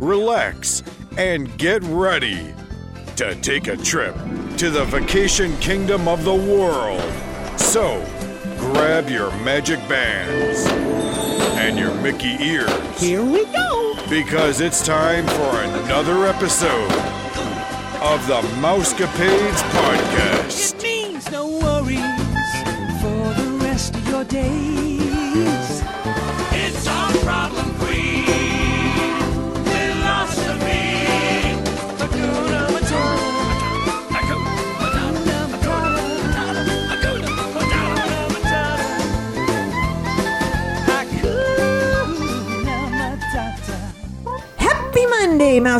Relax, and get ready to take a trip to the vacation kingdom of the world. So, grab your magic bands and your Mickey ears. Here we go. Because it's time for another episode of the Mousecapades Podcast. It means no worries for the rest of your days.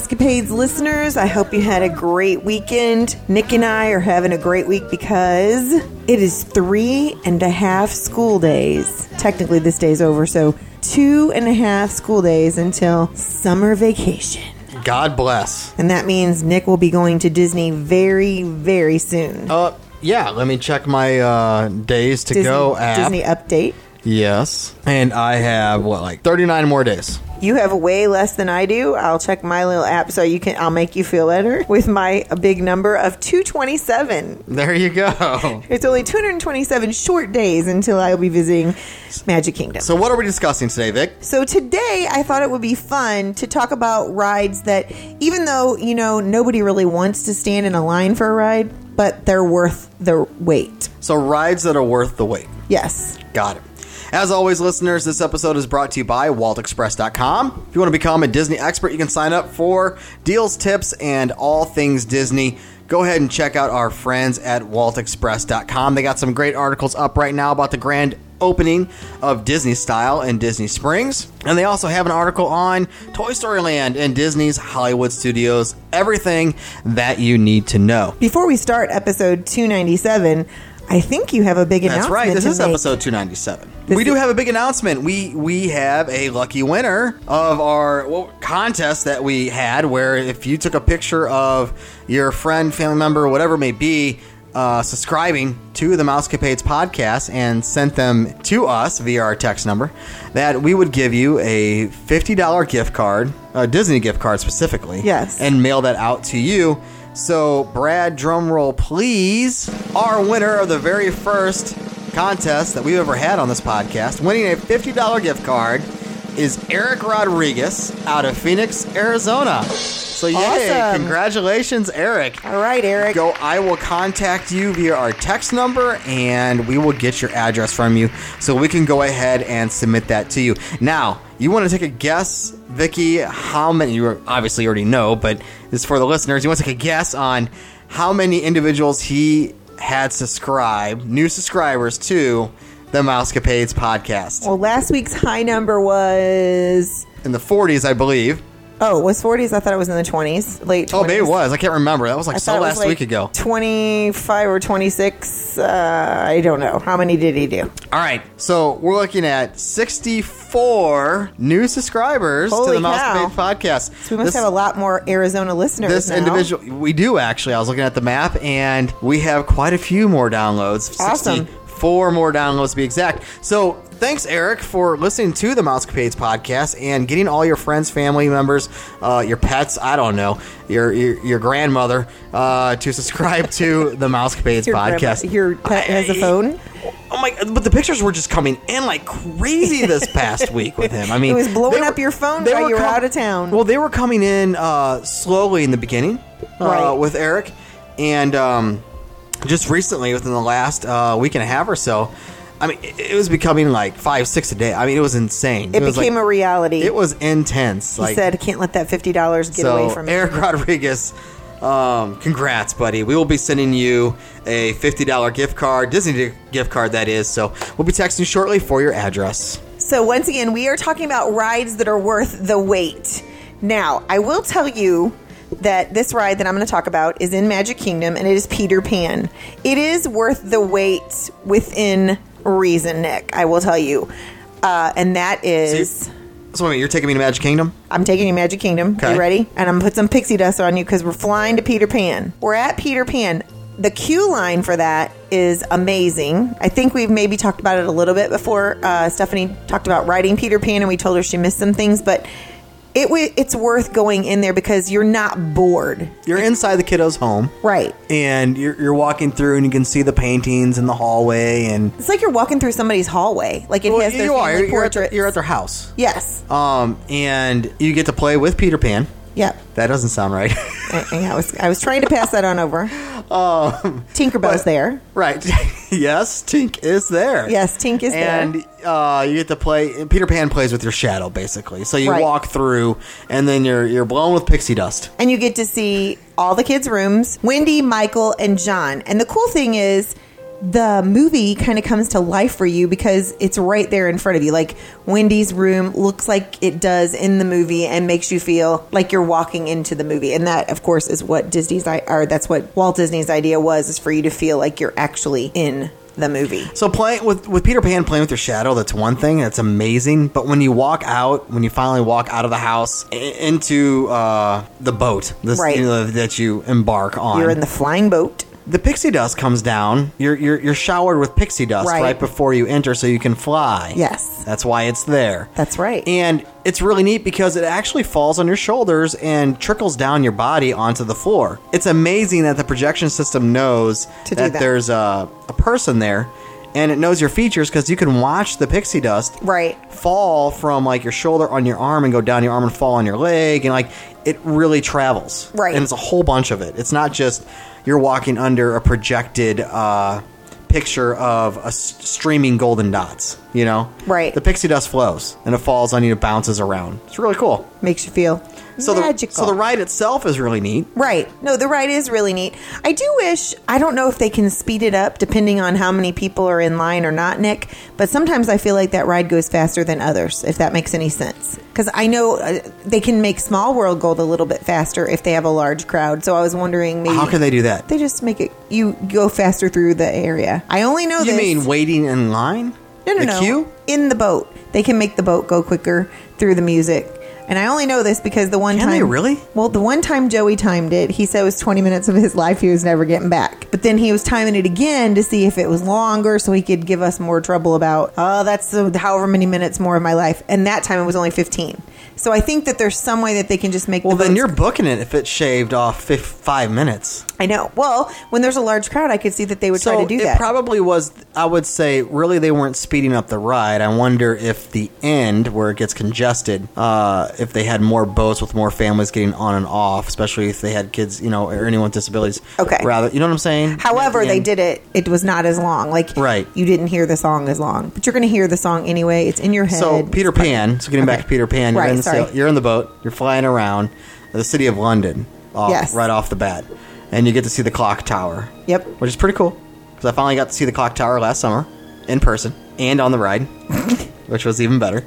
Mousecapades listeners. I hope you had a great weekend. Nick and I are having a great week because it is three and a half school days. Technically, this day's over, so two and a half school days until summer vacation. God bless. And that means Nick will be going to Disney very, very soon. Uh, yeah. Let me check my uh, days to Disney, go app. Disney update. Yes, and I have what like thirty nine more days. You have way less than I do. I'll check my little app so you can. I'll make you feel better with my a big number of two twenty seven. There you go. It's only 227 short days until I'll be visiting Magic Kingdom. so, what are we discussing today, Vic? So today I thought it would be fun to talk about rides that even though, you know, nobody really wants to stand in a line for a ride, but they're worth the wait. So, rides that are worth the wait. Yes. Got it. As always, listeners, this episode is brought to you by WaltExpress.com. If you want to become a Disney expert, you can sign up for deals, tips, and all things Disney. Go ahead and check out our friends at WaltExpress.com. They got some great articles up right now about the grand opening of Disney Style in Disney Springs. And they also have an article on Toy Story Land and Disney's Hollywood Studios. Everything that you need to know. Before we start episode 297, I think you have a big announcement. That's announcement. right. This to is make. episode 297. This we do have a big announcement. We we have a lucky winner of our well, contest that we had where if you took a picture of your friend, family member, whatever it may be, uh, subscribing to the Mousecapades podcast and sent them to us via our text number, that we would give you a $50 gift card, a Disney gift card specifically. Yes. And mail that out to you. So, Brad, drumroll, please. Our winner of the very first contest that we've ever had on this podcast, winning a $50 gift card, is Eric Rodriguez out of Phoenix, Arizona. So, yay! Awesome. Congratulations, Eric. All right, Eric. Go. I will contact you via our text number, and we will get your address from you, so we can go ahead and submit that to you. Now, you want to take a guess, Vicky? How many? You obviously already know, but this is for the listeners. You want to take a guess on how many individuals he had subscribed, new subscribers to the Mousecapades podcast Well, last week's high number was. in the 40s, I believe. Oh, it was 40s? I thought it was in the 20s. Late 20s. Oh, maybe it was. I can't remember. That was like I so last like week ago. 25 or 26. Uh, I don't know. How many did he do? All right, so we're looking at 64 new subscribers Holy to the. Mouse podcast. So we must this, have a lot more Arizona listeners this now. individual, we do actually. I was looking at the map, and we have quite a few more downloads. Awesome. 64 more downloads to be exact. So thanks, Eric, for listening to the Mousecapades podcast and getting all your friends, family members, uh, your pets, I don't know, your your, your grandmother uh, to subscribe to the Mousecapades your grandma- podcast. your pet has a phone? Oh my! But the pictures were just coming in like crazy this past week with him. I mean, It was blowing up your phone while you were out of town. Well, they were coming in uh, slowly in the beginning uh, Right. with Eric, and um, just recently, within the last uh, week and a half or so, I mean, it, it was becoming like five, six a day. I mean, it was insane. It was became like- a reality. It was intense. he like, said, "Can't let that fifty dollars get so, away from me." Eric Rodriguez, um, congrats, buddy. We will be sending you a $50 gift card, Disney gift card, that is. So we'll be texting you shortly for your address. So, once again, we are talking about rides that are worth the wait. Now, I will tell you that this ride that I'm going to talk about is in Magic Kingdom and it is Peter Pan. It is worth the wait within reason, Nick. I will tell you. Uh, and that is. So wait, you're taking me to Magic Kingdom? I'm taking you to Magic Kingdom. Okay. You ready? And I'm gonna put some pixie dust on you because we're flying to Peter Pan. We're at Peter Pan. The queue line for that is amazing. I think we've maybe talked about it a little bit before. Uh, Stephanie talked about riding Peter Pan, and we told her she missed some things, but it w- it's worth going in there because you're not bored. You're inside the kiddo's home, Right. and you're, you're walking through, and you can see the paintings in the hallway, and It's like you're walking through somebody's hallway. Like it has their you are. You're, you're at, portraits. their- you're at their house, yes. um, and you get to play with Peter Pan. Yep. That doesn't sound right, I, I was I was trying to pass that on over. Um, Tinkerbell's there. right? yes, Tink is there. Yes, Tink is there. and uh, you get to play. Peter Pan plays with your shadow, basically. So you Right. walk through, and then you're you're blown with pixie dust. and you get to see all the kids' rooms Wendy, Michael, and John. And the cool thing is, the movie kind of comes to life for you because it's right there in front of you. Like Wendy's room looks like it does in the movie and makes you feel like you're walking into the movie. And that, of course, is what Disney's or that's what Walt Disney's idea was is for you to feel like you're actually in the movie. So playing with with Peter Pan playing with your shadow, that's one thing. That's amazing. But when you walk out, when you finally walk out of the house into uh, the boat, this, Right. you know, that you embark on, You're in the flying boat. The pixie dust comes down. You're you're, you're showered with pixie dust Right. right. before you enter, so you can fly. Yes. that's why it's there. That's right. And it's really neat because it actually falls on your shoulders and trickles down your body onto the floor. It's amazing that the projection system knows that, that. there's a, a person there and it knows your features because you can watch the pixie dust Right. fall from like your shoulder on your arm and go down your arm and fall on your leg and like it really travels Right. and it's a whole bunch of it it's not just you're walking under a projected uh, picture of a s- streaming golden dots you know Right. the pixie dust flows and it falls on you and bounces around it's really cool Makes you feel so magical. the, so the ride itself is really neat Right. No, the ride is really neat. I do wish, I don't know if they can speed it up depending on how many people are in line or not, Nick, but sometimes I feel like that ride goes faster than others, if that makes any sense. Because I know uh, they can make Small World go a little bit faster if they have a large crowd. So I was wondering maybe. how can they do that They just make it, you go faster through the area. I only know you this. mean waiting in line No, no, the no. queue In the boat. They can make the boat go quicker through the music. And I only know this because the one Can time. they really? Well, the one time Joey timed it, he said it was 20 minutes of his life he was never getting back. But then he was timing it again to see if it was longer so he could give us more trouble about, oh, that's however many minutes more of my life. And that time it was only 15. So I think that there's some way that they can just make well the then you're booking it if it shaved off fif- five minutes I know. Well, when there's a large crowd, I could see that they would so try to do it that. probably was. I would say, really, they weren't speeding up the ride. I wonder if the end, where it gets congested, uh, if they had more boats with more families getting on and off, especially if they had kids, you know, or anyone with disabilities. Okay. Rather, you know what I'm saying? However, the they did it. It was not as long. Like Right. you didn't hear the song as long, but you're going to hear the song anyway. It's in your head. So Peter Pan. So getting back to Peter Pan, you're Right, in the sorry. sail- you're in the boat. You're flying around the city of London. Off, Yes. Right off the bat, and you get to see the clock tower. Yep. Which is pretty cool because I finally got to see the clock tower last summer in person and on the ride, which was even better.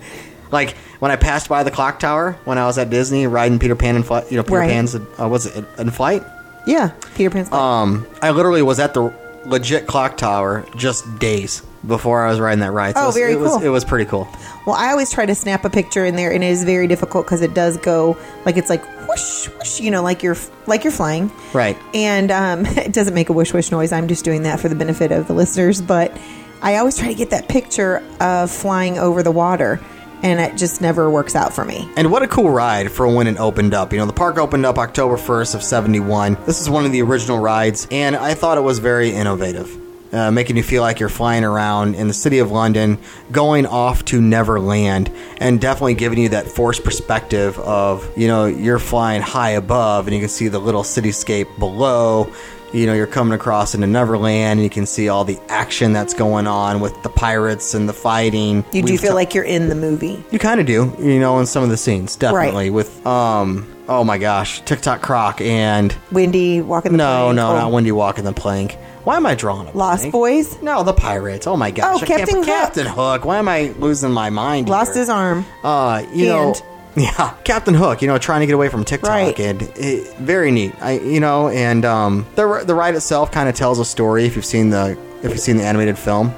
Like when I passed by the clock tower when I was at Disney riding Peter Pan in flight. You know, Peter Right. Pan's uh, was it in flight? Yeah, Peter Pan's. like- Um, I literally was at the legit clock tower just days before I was riding that ride. So Oh, it was, very it was, cool. It was pretty cool. well, I always try to snap a picture in there, and it is very difficult because it does go like it's like whoosh whoosh. You know, like you're like you're flying. Right. And um, it doesn't make a whoosh whoosh noise. I'm just doing that for the benefit of the listeners. But I always try to get that picture of flying over the water, and it just never works out for me. And what a cool ride for when it opened up. You know, the park opened up October 1st of 71. This is one of the original rides, and I thought it was very innovative. Uh, making you feel like you're flying around in the city of London, going off to Neverland, and definitely giving you that forced perspective of, you know, you're flying high above and you can see the little cityscape below. You know, you're coming across into Neverland and you can see all the action that's going on with the pirates and the fighting. You do We've feel ta- like you're in the movie. you kind of do, you know, in some of the scenes, definitely. With, um, oh my gosh, Tick-Tock Croc and Wendy walking the no, plank. no, Oh. not Wendy walking the plank. Why am I drawing a Lost blank? Boys No, the pirates. Oh my gosh! Oh, Captain Hook. Captain Hook. Why am I losing my mind? lost here? his arm. Uh, you know, hand. Yeah, Captain Hook. You know, trying to get away from Tick-Tock, Right. and it, very neat. I, you know, and um, the the ride itself kind of tells a story if you've seen the if you've seen the animated film,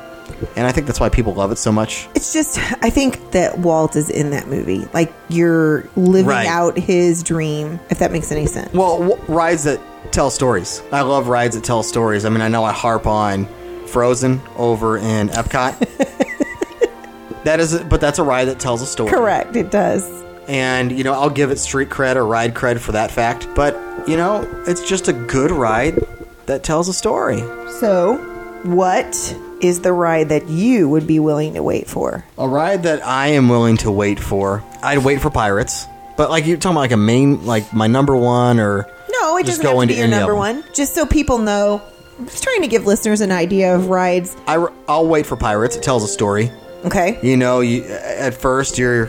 and I think that's why people love it so much. It's just, I think that Walt is in that movie. Like you're living Right. out his dream, if that makes any sense. Well, w- rides that tell stories. I love rides that tell stories. I mean, I know I harp on Frozen over in Epcot. that is, but that's a ride that tells a story. Correct, it does. And you know I'll give it street cred or ride cred for that fact. But you know, it's just a good ride that tells a story. So, what is the ride that you would be willing to wait for? A ride that I am willing to wait for. I'd wait for Pirates, but like you're talking about like a main, like my number one, or No, it Just doesn't go have to into be your number one. Just so people know. I'm just trying to give listeners an idea of rides. I, will wait for Pirates. It tells a story. Okay. You know, you at first you're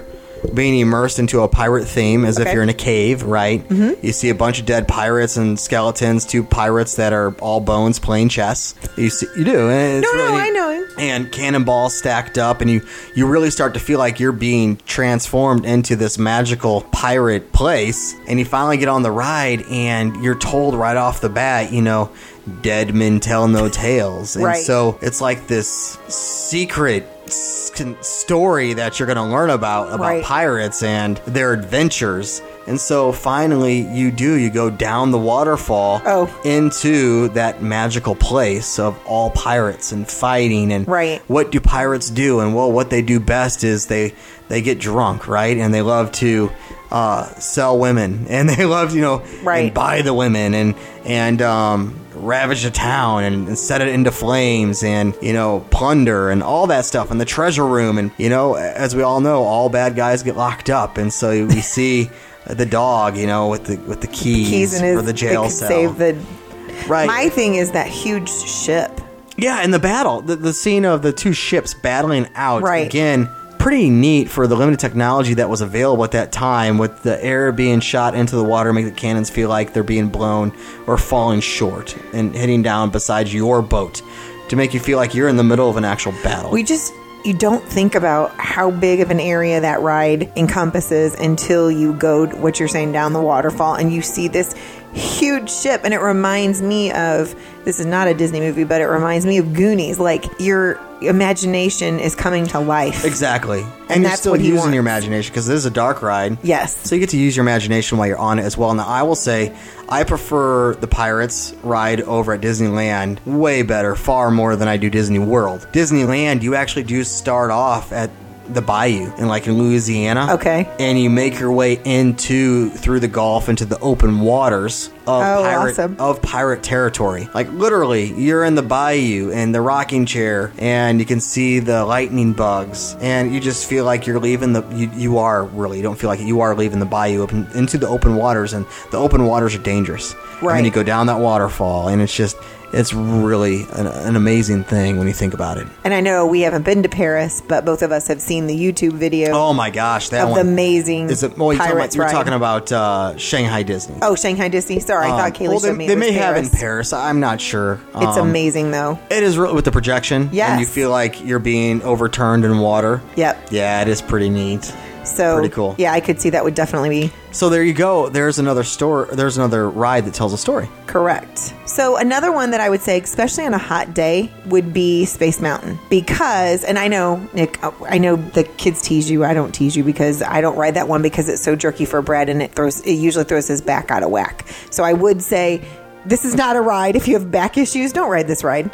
being immersed into a pirate theme as if you're in a cave, right? Mm-hmm. You see a bunch of dead pirates and skeletons, two pirates that are all bones playing chess. You see, you do. And it's No, no, I know. And cannonballs stacked up, and you you really start to feel like you're being transformed into this magical pirate place. And you finally get on the ride, and you're told right off the bat, you know. Dead men tell no tales, and Right. so it's like this secret story that you're going to learn about about Right. pirates and their adventures. And so finally, you do you go down the waterfall Oh. into that magical place of all pirates and fighting and Right. what do pirates do? And well, what they do best is they they get drunk, right? And they love to uh, sell women, and they love you know Right. and buy the women and and um, ravage a town and, and set it into flames and you know plunder and all that stuff in the treasure room and you know as we all know all bad guys get locked up and so we see the dog you know with the with the keys, Keys in his for the jail cell save the. right My thing is that huge ship. yeah and the battle the, the scene of the two ships battling out Right. again pretty neat for the limited technology that was available at that time with the air being shot into the water make the cannons feel like they're being blown or falling short and hitting down beside your boat to make you feel like you're in the middle of an actual battle. We just you don't think about how big of an area that ride encompasses until you go what you're saying down the waterfall and you see this huge ship and it reminds me of this is not a Disney movie but it reminds me of Goonies like your imagination is coming to life. exactly and, you're that's still what he using your imagination because this is a dark ride Yes. So you get to use your imagination while you're on it as well. Now, I will say, I prefer the Pirates ride over at Disneyland way better, far more than I do Disney World. Disneyland, you actually do start off at the bayou in like in Louisiana. Okay. And you make your way into through the Gulf into the open waters of Oh, pirate awesome. of pirate territory. Like literally, you're in the bayou in the rocking chair, and you can see the lightning bugs, and you just feel like you're leaving the. You, you are really. You don't feel like you are leaving the bayou up in- into the open waters, and the open waters are dangerous. And Right. then you go down that waterfall, and it's just. It's really an, an amazing thing when you think about it. And I know we haven't been to Paris, but both of us have seen the YouTube video Oh my gosh, that of one the amazing is it? Oh, you're talking about, you're talking about uh, Shanghai Disney. Oh, Shanghai Disney. Sorry, I Um, thought Kaylee well, showed they, me. they may have in Paris. I'm not sure. It's Um, amazing though. It is really with the projection. Yes. And you feel like you're being overturned in water. Yep. Yeah, it is pretty neat. So Pretty cool. Yeah, I could see that would definitely be So there you go. There's another store. There's another ride that tells a story. correct. So another one that I would say, especially on a hot day, would be Space Mountain because, and I know Nick, uh, I know the kids tease you. I don't tease you because I don't ride that one because it's so jerky for Brad and it throws it usually throws his back out of whack. So I would say this is not a ride. If you have back issues, don't ride this ride.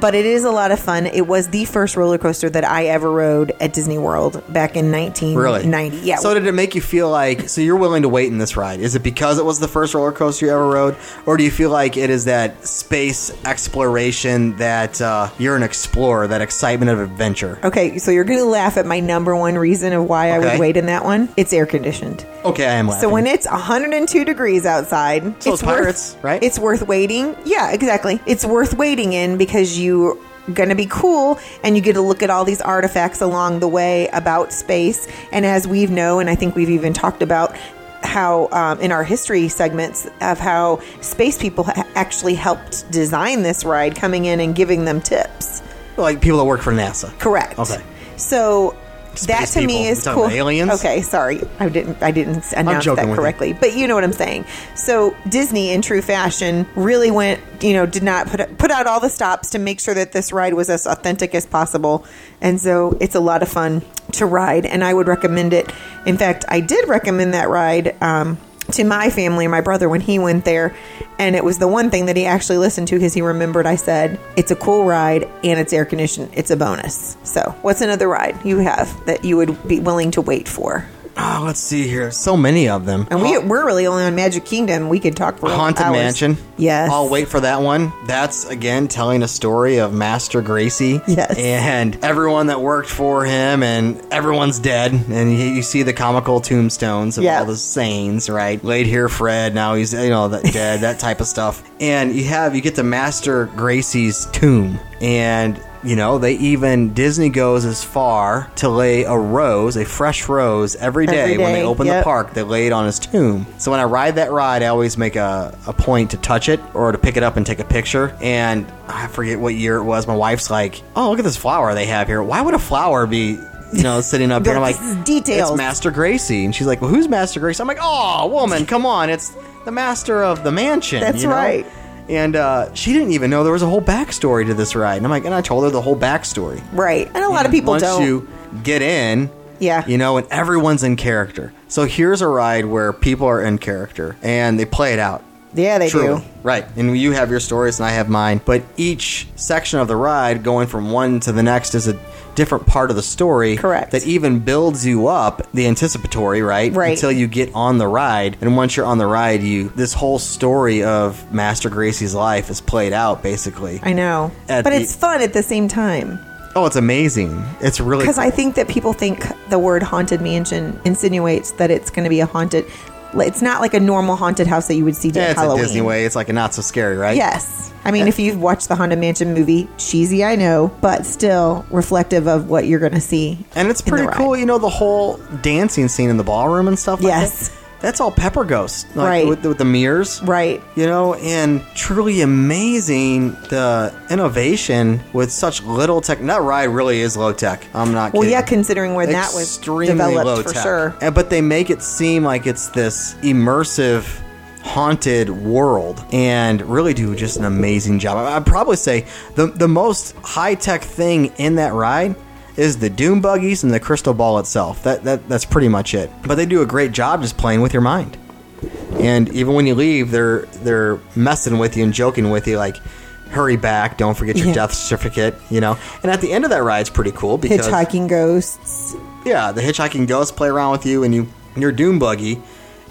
But it is a lot of fun. It was the first roller coaster that I ever rode at Disney World back in 1990. Really? Yeah. So did it make you feel like? So you're willing to wait in this ride? Is it because it was the first roller coaster you ever rode, or do you feel like it is that space exploration that uh, you're an explorer, that excitement of adventure? Okay, so you're going to laugh at my number one reason of why I would wait in that one. It's air conditioned. Okay, I am laughing. So when it's 102 degrees outside, So it's it's Pirates, worth, right? It's worth waiting. Yeah, exactly. It's worth waiting in because you going to be cool and you get to look at all these artifacts along the way about space and as we've know and I think we've even talked about how um, in our history segments of how space people ha- actually helped design this ride, coming in and giving them tips. Like people that work for NASA. Correct. Okay. So that Space to me is cool. aliens? Okay, sorry, I didn't. I didn't announce that with you. correctly, but you know what I'm saying. So Disney, in true fashion, really went. You know, did not put put out all the stops to make sure that this ride was as authentic as possible, and so it's a lot of fun to ride, and I would recommend it. In fact, I did recommend that ride. Um, to my family, my brother, when he went there, and it was the one thing that he actually listened to because he remembered I said, It's a cool ride and it's air conditioned. It's a bonus. So, what's another ride you have that you would be willing to wait for? Oh, let's see here. So many of them. And we, oh. we're really only on Magic Kingdom. We could talk for Haunted hours. Mansion. Yes. I'll wait for that one. That's again telling a story of Master Gracey. Yes. And everyone that worked for him, and everyone's dead. And you, you see the comical tombstones of all the sayings, right? Laid here, Fred. Now he's you know that dead. that type of stuff. And you have you get to Master Gracey's tomb, and you know they even Disney goes as far to lay a rose, a fresh rose, every day, Every when they open yep. the park. They lay it on his tomb. So when I ride that ride, I always make a, a point to touch it or to pick it up and take a picture. And I forget what year it was. My wife's like, "Oh, look at this flower they have here. Why would a flower be?" You know, sitting up here. And I'm like, details. It's Master Gracey, and she's like, "Well, who's Master Gracey?" I'm like, "Oh, woman, come on! It's the master of the mansion." That's you know? right. And uh, she didn't even know there was a whole backstory to this ride. And I'm like, and I told her the whole backstory. Right. And a lot of people Once don't. you get in, Yeah. you know, and everyone's in character. So here's a ride where people are in character and they play it out. yeah, they Truly. do. Right. And you have your stories and I have mine. But each section of the ride, going from one to the next, is a different part of the story. Correct. That even builds you up, the anticipatory, right? Right. Until you get on the ride. And once you're on the ride, you this whole story of Master Gracey's life is played out, basically. I know. At but the- it's fun at the same time. oh, it's amazing. It's really Because I think that people think the word haunted mansion insinuates that it's going to be a haunted. It's not like a normal haunted house that you would see yeah, at it's Halloween. a Disney way. It's like a not so scary, right? Yes. I mean, if you've watched the Haunted Mansion movie, cheesy, I know, but still reflective of what you're going to see. And it's pretty cool, you know, the whole dancing scene in the ballroom and stuff like Yes. that. That's all Pepper Ghost. Like, Right. With, with the mirrors. Right. You know, and truly amazing the innovation with such little tech. That ride really is low tech. I'm not Well, kidding. yeah, considering when that was Extremely developed low for tech. sure. And- But they make it seem like it's this immersive haunted world and really do just an amazing job. I'd probably say the the most high tech thing in that ride is the doom buggies and the crystal ball itself. That that that's pretty much it. But they do a great job just playing with your mind. And even when you leave, they're they're messing with you and joking with you like hurry back, don't forget your Yeah. death certificate, you know. And at the end of that ride, it's pretty cool because Hitchhiking ghosts. yeah, the hitchhiking ghosts play around with you, and you your doom buggy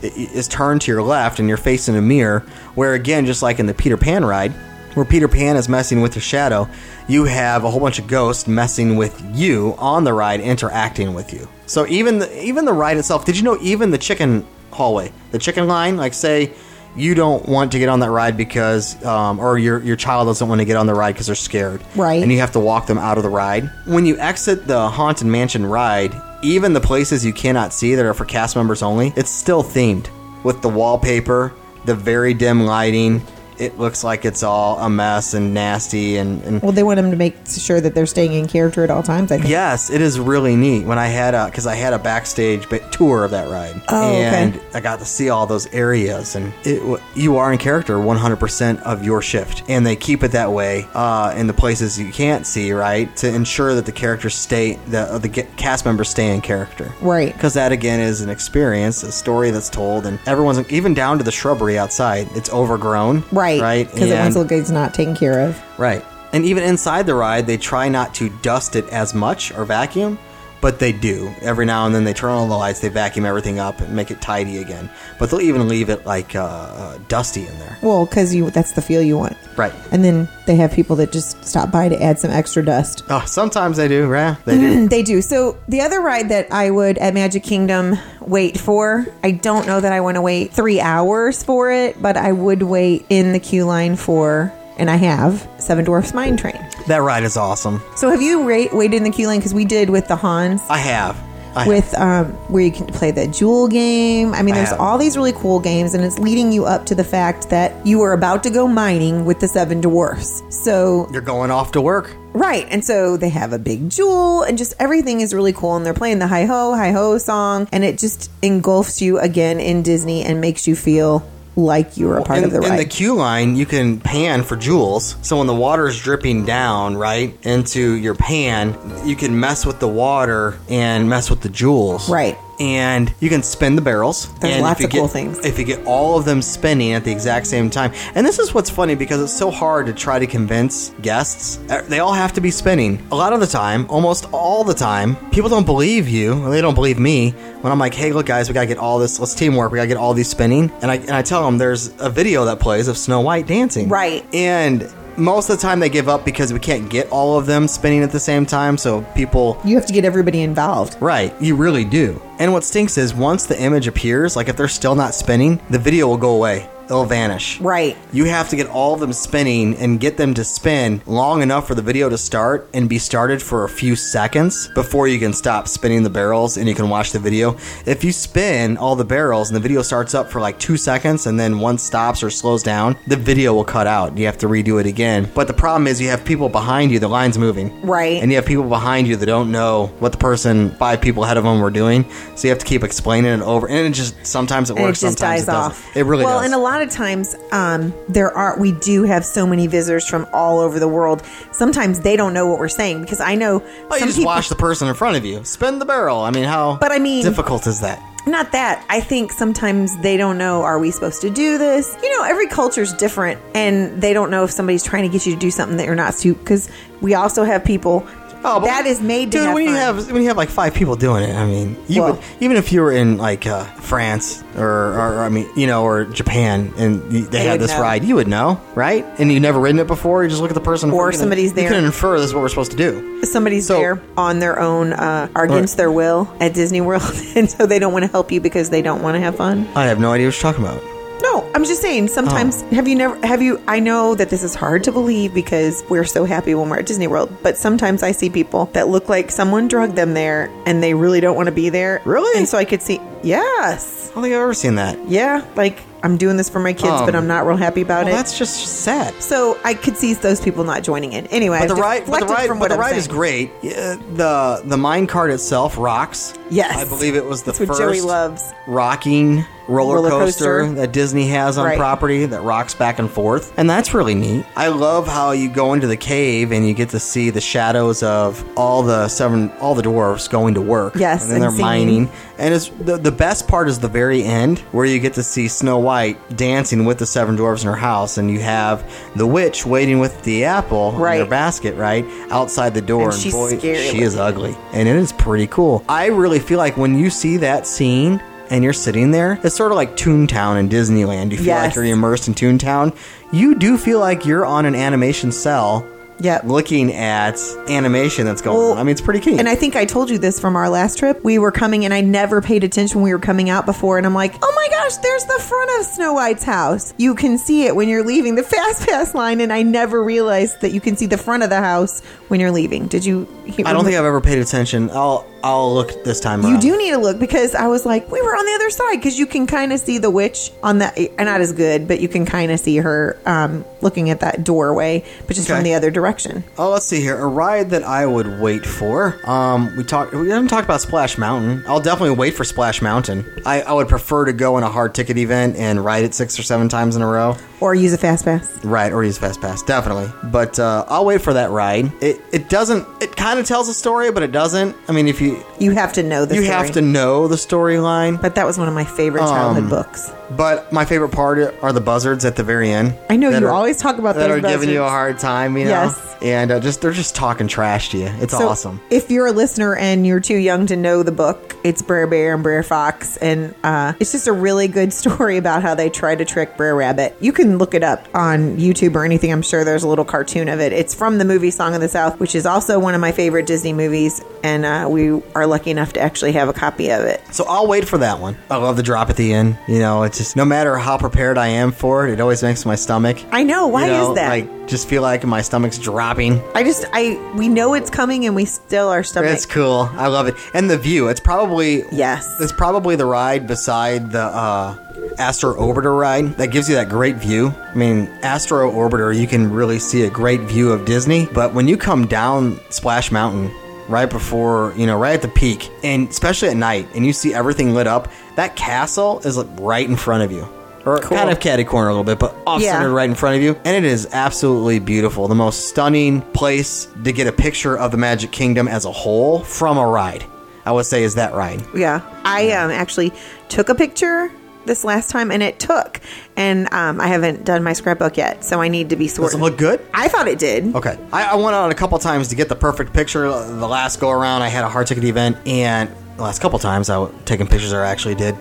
is turned to your left, and you're facing a mirror. Where again, just like in the Peter Pan ride, where Peter Pan is messing with your shadow, you have a whole bunch of ghosts messing with you on the ride, interacting with you. So even the even the ride itself, did you know even the chicken hallway, the chicken line, like say. You don't want to get on that ride because, um, or your your child doesn't want to get on the ride because they're scared, Right. And you have to walk them out of the ride. When you exit the Haunted Mansion ride, even the places you cannot see that are for cast members only, it's still themed with the wallpaper, the very dim lighting. It looks like it's all a mess and nasty and, and Well, they want them to make sure that they're staying in character at all times. I think. Yes, it is really neat. When I had a, because I had a backstage ba- tour of that ride, Oh, okay. and I got to see all those areas, and it, you are in character 100% of your shift, and they keep it that way uh, in the places you can't see, right, to ensure that the characters stay, the the cast members stay in character, Right. Because that again is an experience, a story that's told, and everyone's even down to the shrubbery outside. It's overgrown, Right. Right, Because the And- guy's not taken care of. Right. And even inside the ride, they try not to dust it as much or vacuum, but they do. Every now and then they turn on the lights, they vacuum everything up and make it tidy again. But they'll even leave it like uh, uh, dusty in there. Well, because you that's the feel you want. Right. And then they have people that just stop by to add some extra dust. Oh, sometimes they do, yeah, they do. They do. So the other ride that I would at Magic Kingdom wait for, I don't know that I want to wait three hours for it, but I would wait in the queue line for, and I have Seven Dwarfs Mine Train. That ride is awesome. So have you ra- waited in the queue line? Because we did with the Hans. I have. I with um, where you can play the jewel game. I mean, I there's have. all these really cool games, and it's leading you up to the fact that you are about to go mining with the seven dwarfs. So You're going off to work. Right. And so they have a big jewel and just everything is really cool. And they're playing the hi ho, hi ho song. And it just engulfs you again in Disney and makes you feel like you are a part in, of the in the queue line, you can pan for jewels. So when the water is dripping down, right, into your pan, you can mess with the water and mess with the jewels. Right. And you can spin the barrels. There's and lots if you of cool get, things. If you get all of them spinning at the exact same time. And this is what's funny because it's so hard to try to convince guests. Uh, They all have to be spinning. A lot of the time, almost all the time, people don't believe you, or they don't believe me when I'm like, hey, look, guys, we gotta get all this, let's teamwork, we gotta get all these spinning. And I, and I tell them there's a video that plays of Snow White dancing. Right. And most of the time they give up because we can't get all of them spinning at the same time. So people you have to get everybody involved. Right, you really do. And what stinks is once the image appears, like if they're still not spinning, the video will go away. It'll vanish. Right. You have to get all of them spinning and get them to spin long enough for the video to start and be started for a few seconds before you can stop spinning the barrels and you can watch the video. If you spin all the barrels and the video starts up for like two seconds and then one stops or slows down, the video will cut out. You have to redo it again. But the problem is you have people behind you, the line's moving. Right. And you have people behind you that don't know what the person five people ahead of them were doing. So you have to keep explaining it over. And it just sometimes it And it works, just sometimes dies it doesn't. off. It really well, does. and a lot of times, um, there are we do have so many visitors from all over the world. Sometimes they don't know what we're saying because I know Oh, you just people. watch the person in front of you. Spin the barrel. I mean, how But I mean- difficult is that? Not that. I think sometimes they don't know, are we supposed to do this? You know, every culture is different, and they don't know if somebody's trying to get you to do something that you're not to. Because we also have people Oh, but that is made to dude. have when you fun. have when you have like five people doing it, I mean, you Well- would even if you were in like uh, France or, or, I mean, you know, or Japan, and they, had would this know. ride, you would know, right? And you've never ridden it before. You just look at the person, in Or front of you, somebody's You can infer this is what we're supposed to do. somebody's So- there on their own, uh, or against their will at Disney World, and so they don't want to help you because they don't want to have fun. I have no idea what you're talking about. No, I'm just saying. Sometimes Oh. have you never have you? I know that this is hard to believe because we're so happy when we're at Disney World, but sometimes I see people that look like someone drugged them there and they really don't want to be there. Really? And so I could see. Yes. I don't think I've ever seen that. Yeah. Like I'm doing this for my kids, Um, but I'm not real happy about Well, it. that's just sad. so I could see those people not joining in. Anyway, But the I've ride, but the deflected ride, from but what the I'm ride is saying. great. Yeah, the the mine cart itself rocks. Yes. I believe it was the That's what first Joey loves. rocking roller, Roller coaster, coaster. that Disney has on Right. property that rocks back and forth, and that's really neat. I love how you go into the cave and you get to see the shadows of all the seven, all the dwarfs going to work. Yes, and then and they're singing. mining. And it's the the best part is the very end where you get to see Snow White dancing with the seven dwarfs in her house, and you have the witch waiting with the apple in her basket right outside the door. And she's boy, scary she is ugly, and it is pretty cool. I really feel like when you see that scene. And you're sitting there, it's sort of like Toontown in Disneyland. You feel like you're immersed in Toontown. You do feel like you're on an animation cell yeah, looking at animation that's going Well, on. I mean, it's pretty key. And I think I told you this from our last trip. We were coming and I never paid attention when we were coming out before. And I'm like, oh my gosh, there's the front of Snow White's house. You can see it when you're leaving the Fast Pass line. And I never realized that you can see the front of the house when you're leaving. Did you? I don't think I've ever paid attention. I'll I'll look this time You do need to look because I was like, we were on the other side because you can kind of see the witch on that. uh, Not as good, but you can kind of see her um, looking at that doorway, but just Okay. from the other direction. Oh, let's see here. A ride that I would wait for. Um, we talked. We haven't talked about Splash Mountain. I'll definitely wait for Splash Mountain. I, I would prefer to go in a hard ticket event and ride it six or seven times in a row. Or use a Fast Pass. Right, or use Fast Pass, definitely. But uh, I'll wait for that ride. It it doesn't. It kind of tells a story, but it doesn't. I mean, if you You have to know the you story. have to know the storyline. But that was one of my favorite childhood Um, books. But my favorite part are the buzzards at the very end. I know, you are- always talk about that those are giving you a hard time, you know. Yes. And uh, just they're just talking trash to you. It's So awesome. If you're a listener and you're too young to know the book, it's Brer Bear and Brer Fox, and uh, it's just a really good story about how they try to trick Brer Rabbit. You can look it up on YouTube or anything. I'm sure there's a little cartoon of it. It's from the movie Song of the South, which is also one of my favorite Disney movies. And uh, we are lucky enough to actually have a copy of it. So I'll wait for that one. I love the drop at the end. You know, it's just no matter how prepared I am for it, it always makes my stomach. I know. Why you know, is that? Like, just feel like my stomach's dropping. I just I we know it's coming, and we still our stomach. It's cool. I love it. And the view. It's probably Yes. It's probably the ride beside the uh, Astro Orbiter ride that gives you that great view. I mean, Astro Orbiter, you can really see a great view of Disney. But when you come down Splash Mountain right before, you know, right at the peak, and especially at night, and you see everything lit up, that castle is like right in front of you. Or Cool. kind of catty corner a little bit, but off Yeah. centered right in front of you. And it is absolutely beautiful. The most stunning place to get a picture of the Magic Kingdom as a whole from a ride. I would say is that ride. Yeah, I um, actually took a picture this last time, and it took. And um, I haven't done my scrapbook yet, so I need to be Does sorted. it look good? I thought it did. Okay. I, I went on a couple times to get the perfect picture. The last go around, I had a hard ticket event, and the last couple times I was taking pictures I actually did.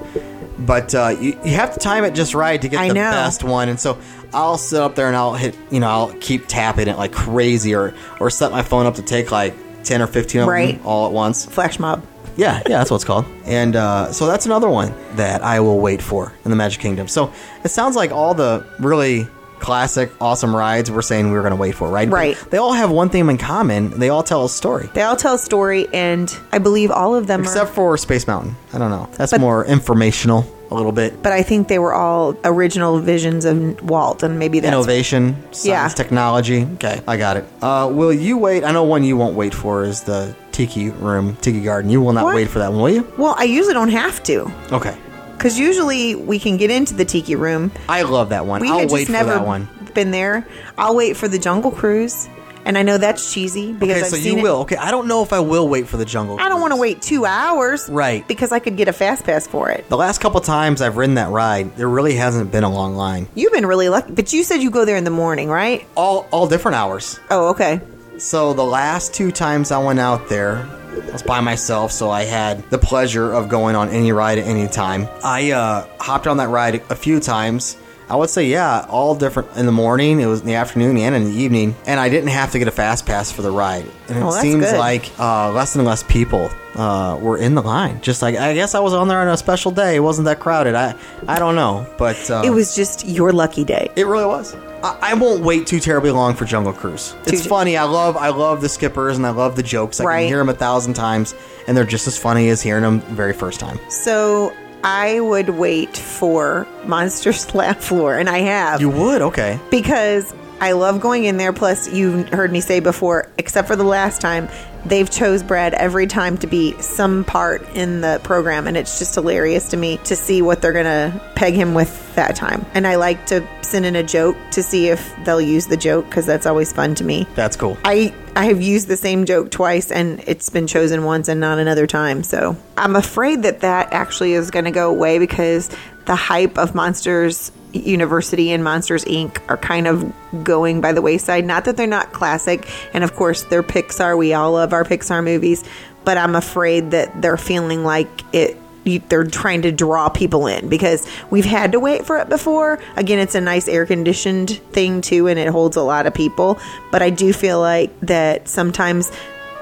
But uh, you, you have to time it just right to get I the know. best one. And so I'll sit up there and I'll hit, you know, I'll keep tapping it like crazy or, or set my phone up to take like 10 or 15 of Right. them all at once. Flash mob. Yeah, yeah, that's what it's called. And uh, so that's another one that I will wait for in the Magic Kingdom. So it sounds like all the really classic, awesome rides we're saying we were going to wait for, right? Right. They all have one theme in common. They all tell a story. They all tell a story, and I believe all of them Except are. for Space Mountain. I don't know. That's But- more informational a little bit. But I think they were all original visions of Walt, and maybe that's Innovation, science, Yeah. technology. Okay, I got it. Uh, will you wait? I know one you won't wait for is the Tiki Room, Tiki Garden. You will not What? wait for that one, will you? Well, I usually don't have to, Okay. because usually we can get into the tiki room. I love that one. We I'll had wait just for never that one. been there. I'll wait for the Jungle Cruise, and I know that's cheesy because Okay, I've so seen you it. will. Okay, I don't know if I will wait for the jungle. I don't want to wait two hours, Right. Because I could get a fast pass for it. The last couple times I've ridden that ride, there really hasn't been a long line. You've been really lucky, but you said you go there in the morning, right? All all different hours. Oh, okay. So the last two times I went out there, I was by myself, so I had the pleasure of going on any ride at any time. I uh, hopped on that ride a few times. I would say, yeah, all different in the morning. It was in the afternoon and in the evening, and I didn't have to get a fast pass for the ride. And it Oh, seems good. like uh, less and less people uh, were in the line. Just like I guess I was on there on a special day. It wasn't that crowded. I I don't know, but uh, It was just your lucky day. it really was. I, I won't wait too terribly long for Jungle Cruise. It's funny. I love I love the skippers and I love the jokes. I Right. can hear them a thousand times, and they're just as funny as hearing them the very first time. So I would wait for Monster Laugh Floor, and I have You would okay. because I love going in there. Plus, you heard me say before, except for the last time, they've chose Brad every time to be some part in the program, and it's just hilarious to me to see what they're gonna peg him with that time. And I like to send in a joke to see if they'll use the joke because that's always fun to me. That's cool. I I have used the same joke twice and it's been chosen once and not another time. So I'm afraid that that actually is going to go away because the hype of Monsters University and Monsters Inc. are kind of going by the wayside. Not that they're not classic, and of course they're Pixar. We all love our Pixar movies, but I'm afraid that they're feeling like it they're trying to draw people in because we've had to wait for it before. Again, it's a nice air conditioned thing too, and it holds a lot of people. But I do feel like that sometimes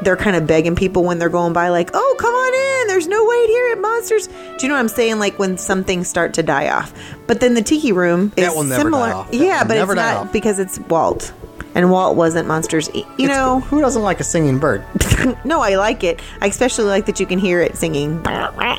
they're kind of begging people when they're going by, like, "Oh, come on in. There's no wait here at Monsters." Do you know what I'm saying? Like when some things start to die off. But then the Tiki Room is That will never similar. die off. That Yeah, but it's not off. because it's Walt. And Walt wasn't Monsters. You It's- know, who doesn't like a singing bird? no, I like it. I especially like that you can hear it singing.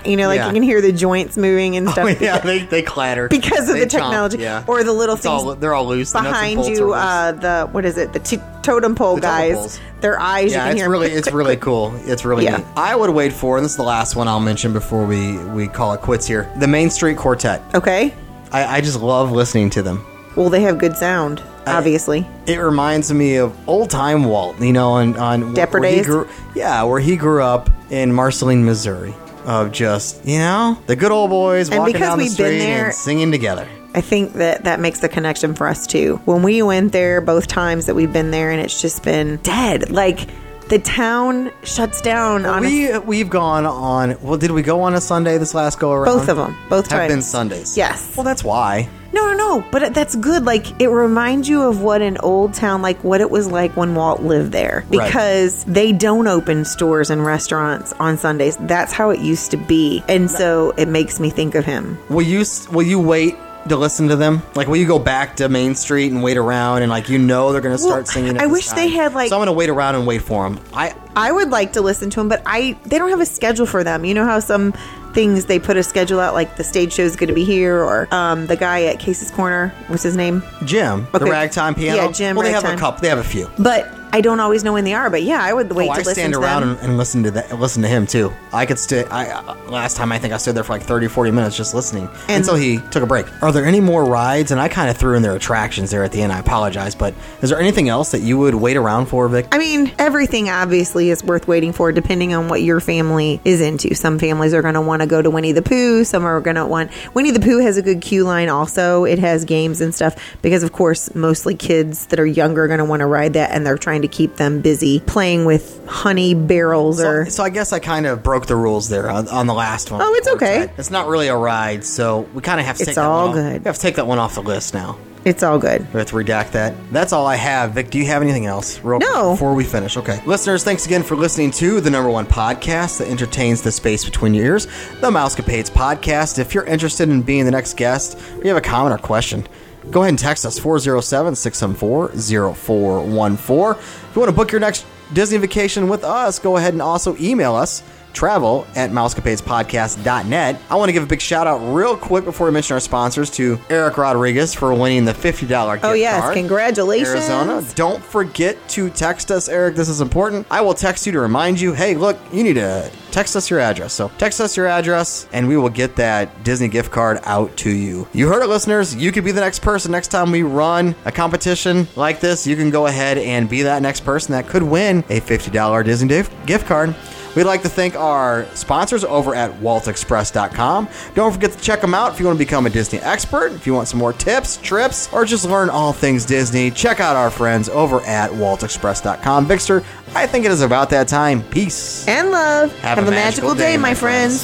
You know, like Yeah. you can hear the joints moving and stuff. Oh, yeah, they, they clatter because of They the chomp, technology yeah. or the little It's all- things they're all loose. The nuts and behind bolts you. loose. Uh, the what is it? The t- totem pole The totem guys. poles. Their eyes. you yeah, can it's hear really click, it's click, really cool. It's really Yeah. neat. I would wait for, and this is the last one I'll mention before we we call it quits here. The Main Street Quartet. Okay. I, I just love listening to them. Well, they have good sound. Obviously, It reminds me of old time Walt, you know, on on he days? grew- yeah, where he grew up in Marceline, Missouri. Of just you know the good old boys And walking because down the we've been street there- and singing together. I think that that makes the connection for us too. When we went there both times that we've been there, and it's just been dead. Like the town shuts down on a, We we've gone on. Well, did we go on a Sunday this last go around? both of them. Both times. have times been Sundays. Yes. Well, that's why. No, no, no. But that's good. Like it reminds you of what an old town, like what it was like when Walt lived there, Right. because they don't open stores and restaurants on Sundays. That's how it used to be, and so it makes me think of him. Will you will you wait to listen to them? Like, will you go back to Main Street and wait around and like you know they're going to start singing? at I this wish they time? had, like- So I'm going to wait around and wait for them. I I would like to listen to them, but I they don't have a schedule for them. You know how some things they put a schedule out, like the stage show is going to be here, or um, the guy at Casey's Corner, what's his name? Jim, the Okay. ragtime piano. Yeah, Jim, Well, they have a ragtime. couple. They have a few. But I don't always know when they are. But yeah, I would wait oh, to I listen stand to around them. and, and listen to that. Listen to him too. I could stay. I uh, last time I think I stood there for like 30, 40 minutes just listening And- until he took a break. Are there any more rides? And I kind of threw in their attractions there at the end. I apologize, but is there anything else that you would wait around for, Vic? I mean, everything obviously is worth waiting for, depending on what your family is into. Some families are going to want to go to Winnie the Pooh. Some are going to want. Winnie the Pooh has a good queue line. Also, it has games and stuff because, of course, mostly kids that are younger are going to want to ride that, and they're trying to keep them busy playing with honey barrels or. So, so I guess I kind of broke the rules there on, on the last one. Oh, it's okay. It's not really a ride, so we kind of have to It's take that all one off- good. We have to take that one off the list now. It's all good. We have to redact that. That's all I have. Vic, do you have anything else? Real quick No. before we finish. Okay. Listeners, thanks again for listening to the number one podcast that entertains the space between your ears, the Mousecapades podcast. If you're interested in being the next guest, we have a comment or question, go ahead and text us 407 674 0414. If you want to book your next Disney vacation with us, go ahead and also email us travel at mousecapadespodcast.net. I want to give a big shout out real quick before we mention our sponsors to Eric Rodriguez for winning the $50 gift Oh, yes. card. Congratulations. Arizona. Don't forget to text us, Eric. This is important. I will text you to remind you, hey, look, you need to text us your address. So text us your address and we will get that Disney gift card out to you. You heard it, listeners. You could be the next person. Next time we run a competition like this, you can go ahead and be that next person that could win a $50 Disney gift card. We'd like to thank our sponsors over at waltexpress.com. Don't forget to check them out if you want to become a Disney expert, if you want some more tips, trips, or just learn all things Disney. Check out our friends over at waltexpress.com. Bixter, I think it is about that time. Peace. And love. Have Have, a a magical, day, my friends.